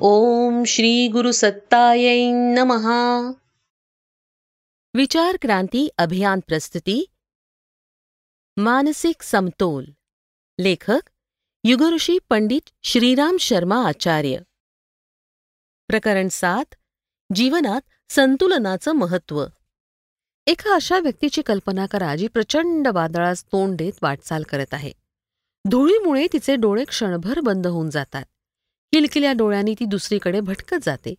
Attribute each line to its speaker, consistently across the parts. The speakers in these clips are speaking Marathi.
Speaker 1: ओम श्री गुरु सत्तायै नमहा
Speaker 2: विचार क्रांती अभियान प्रस्तुती। मानसिक समतोल। लेखक युगऋषी पंडित श्रीराम शर्मा आचार्य। प्रकरण सात जीवनात संतुलनाचं महत्त्व। एका अशा व्यक्तीची कल्पना करा जी प्रचंड वादळास तोंड देत वाटचाल करत आहे. धुळीमुळे तिचे डोळे क्षणभर बंद होऊन जातात. किलकिल्या डोळ्यांनी ती दुसरीकडे भटकत जाते.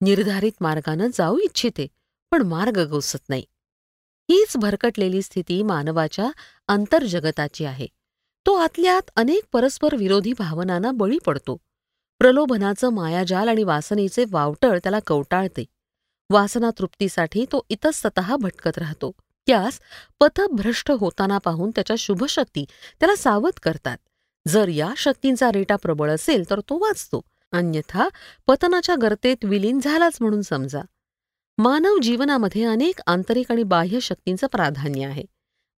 Speaker 2: निर्धारित मार्गानं जाऊ इच्छिते पण मार्ग गवसत नाही. हीच भरकटलेली स्थिती मानवाच्या अंतर्जगताची आहे. तो आतल्यात अनेक परस्पर विरोधी भावनांना बळी पडतो. प्रलोभनाचं मायाजाल आणि वासनेचे वावटळ त्याला कवटाळते. वासना तृप्तीसाठी तो इतस्तत भटकत राहतो. त्यास पथभ्रष्ट होताना पाहून त्याच्या शुभशक्ती त्याला सावध करतात. जर या शक्तींचा रेटा प्रबळ असेल तर तो वाचतो. अन्यथा पतनाच्या गर्तेत विलीन झालाच म्हणून समजा. मानव जीवनामध्ये अनेक आंतरिक आणि बाह्य शक्तींचं प्राधान्य आहे.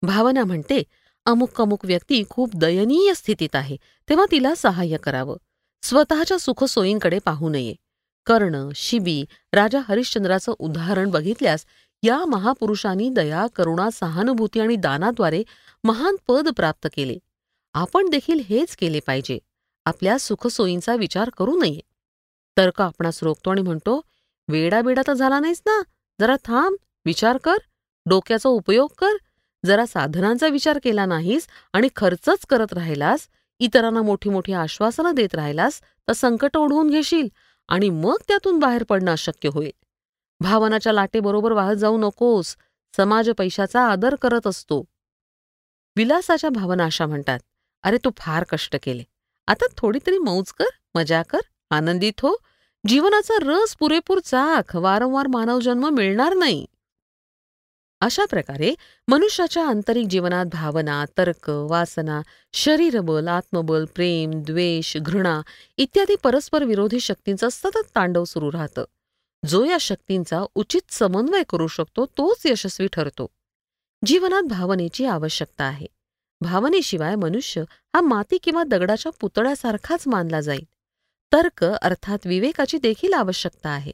Speaker 2: भावना म्हणते अमुक अमुक व्यक्ती खूप दयनीय स्थितीत आहे तेव्हा तिला सहाय्य करावं. स्वतःच्या सुखसोयींकडे पाहू नये. कर्ण शिबी राजा हरिश्चंद्राचं उदाहरण बघितल्यास या महापुरुषांनी दया करुणा सहानुभूती आणि दानाद्वारे महान पद प्राप्त केले. आपण देखील हेच केले पाहिजे. आपल्या सुखसोयींचा विचार करू नये. तर्क आपणास रोखतो आणि म्हणतो वेडाबेडा तर झाला नाहीस ना. जरा थांब विचार कर. डोक्याचा उपयोग कर. जरा साधनांचा विचार केला नाहीस आणि खर्चच करत राहिलास इतरांना मोठी मोठी आश्वासनं देत राहिलास तर संकट ओढवून घेशील आणि मग त्यातून बाहेर पडणं अशक्य होईल. भावनाच्या लाटेबरोबर वाहत जाऊ नकोस. समाज पैशाचा आदर करत असतो. विलासाच्या भावना अशा म्हणतात अरे तू फार कष्ट केले. आता थोडी तरी मौज कर मजा कर आनंदित हो. जीवनाचा रस पुरेपूर चाख वारंवार मानवजन्म मिळणार नाही. अशा प्रकारे मनुष्याच्या आंतरिक जीवनात भावना तर्क वासना शरीरबल आत्मबल प्रेम द्वेष घृणा इत्यादी परस्पर विरोधी शक्तींचं सतत तांडव सुरू राहतं. जो या शक्तींचा उचित समन्वय करू शकतो तोच यशस्वी ठरतो. जीवनात भावनेची आवश्यकता आहे. भावनेशिवाय मनुष्य हा माती किंवा दगडाच्या पुतळ्यासारखाच मानला जाईल. तर्क अर्थात विवेकाची देखील आवश्यकता आहे.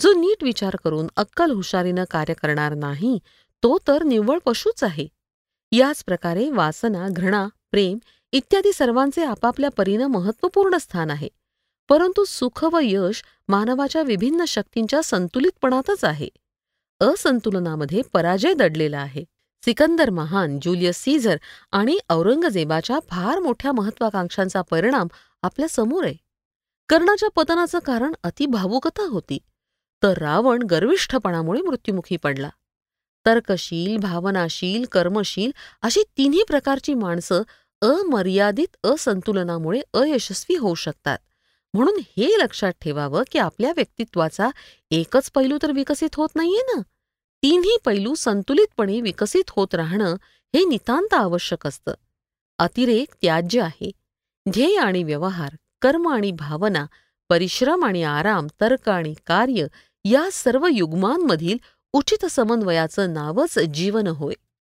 Speaker 2: जो नीट विचार करून अक्कल हुशारीनं कार्य करणार नाही तो तर निव्वळ पशूच आहे. याच प्रकारे वासना घृणा प्रेम इत्यादी सर्वांचे आपापल्या परीनं महत्त्वपूर्ण स्थान आहे. परंतु सुख व यश मानवाच्या विभिन्न शक्तींच्या संतुलितपणातच आहे. असंतुलनामध्ये पराजय दडलेला आहे. सिकंदर महान जुलियस सीझर आणि औरंगजेबाच्या फार मोठ्या महत्वाकांक्षांचा परिणाम आपल्यासमोर आहे. कर्णाच्या पतनाचं कारण अतिभावुकता होती तर रावण गर्विष्ठपणामुळे मृत्युमुखी पडला. तर्कशील भावनाशील कर्मशील अशी तिन्ही प्रकारची माणसं अमर्यादित असंतुलनामुळे अयशस्वी होऊ शकतात. म्हणून हे लक्षात ठेवावं की आपल्या व्यक्तित्वाचा एकच पैलू तर विकसित होत नाहीये ना? तिन्ही पैलू संतुलितपणे विकसित होत राहणं हे नितांत आवश्यक असतं. अतिरेक त्याज्य आहे. ध्येय आणि व्यवहार कर्म आणि भावना परिश्रम आणि आराम तर्क आणि कार्य या सर्व युग्मांमधील उचित समन्वयाचं नावच जीवन होय.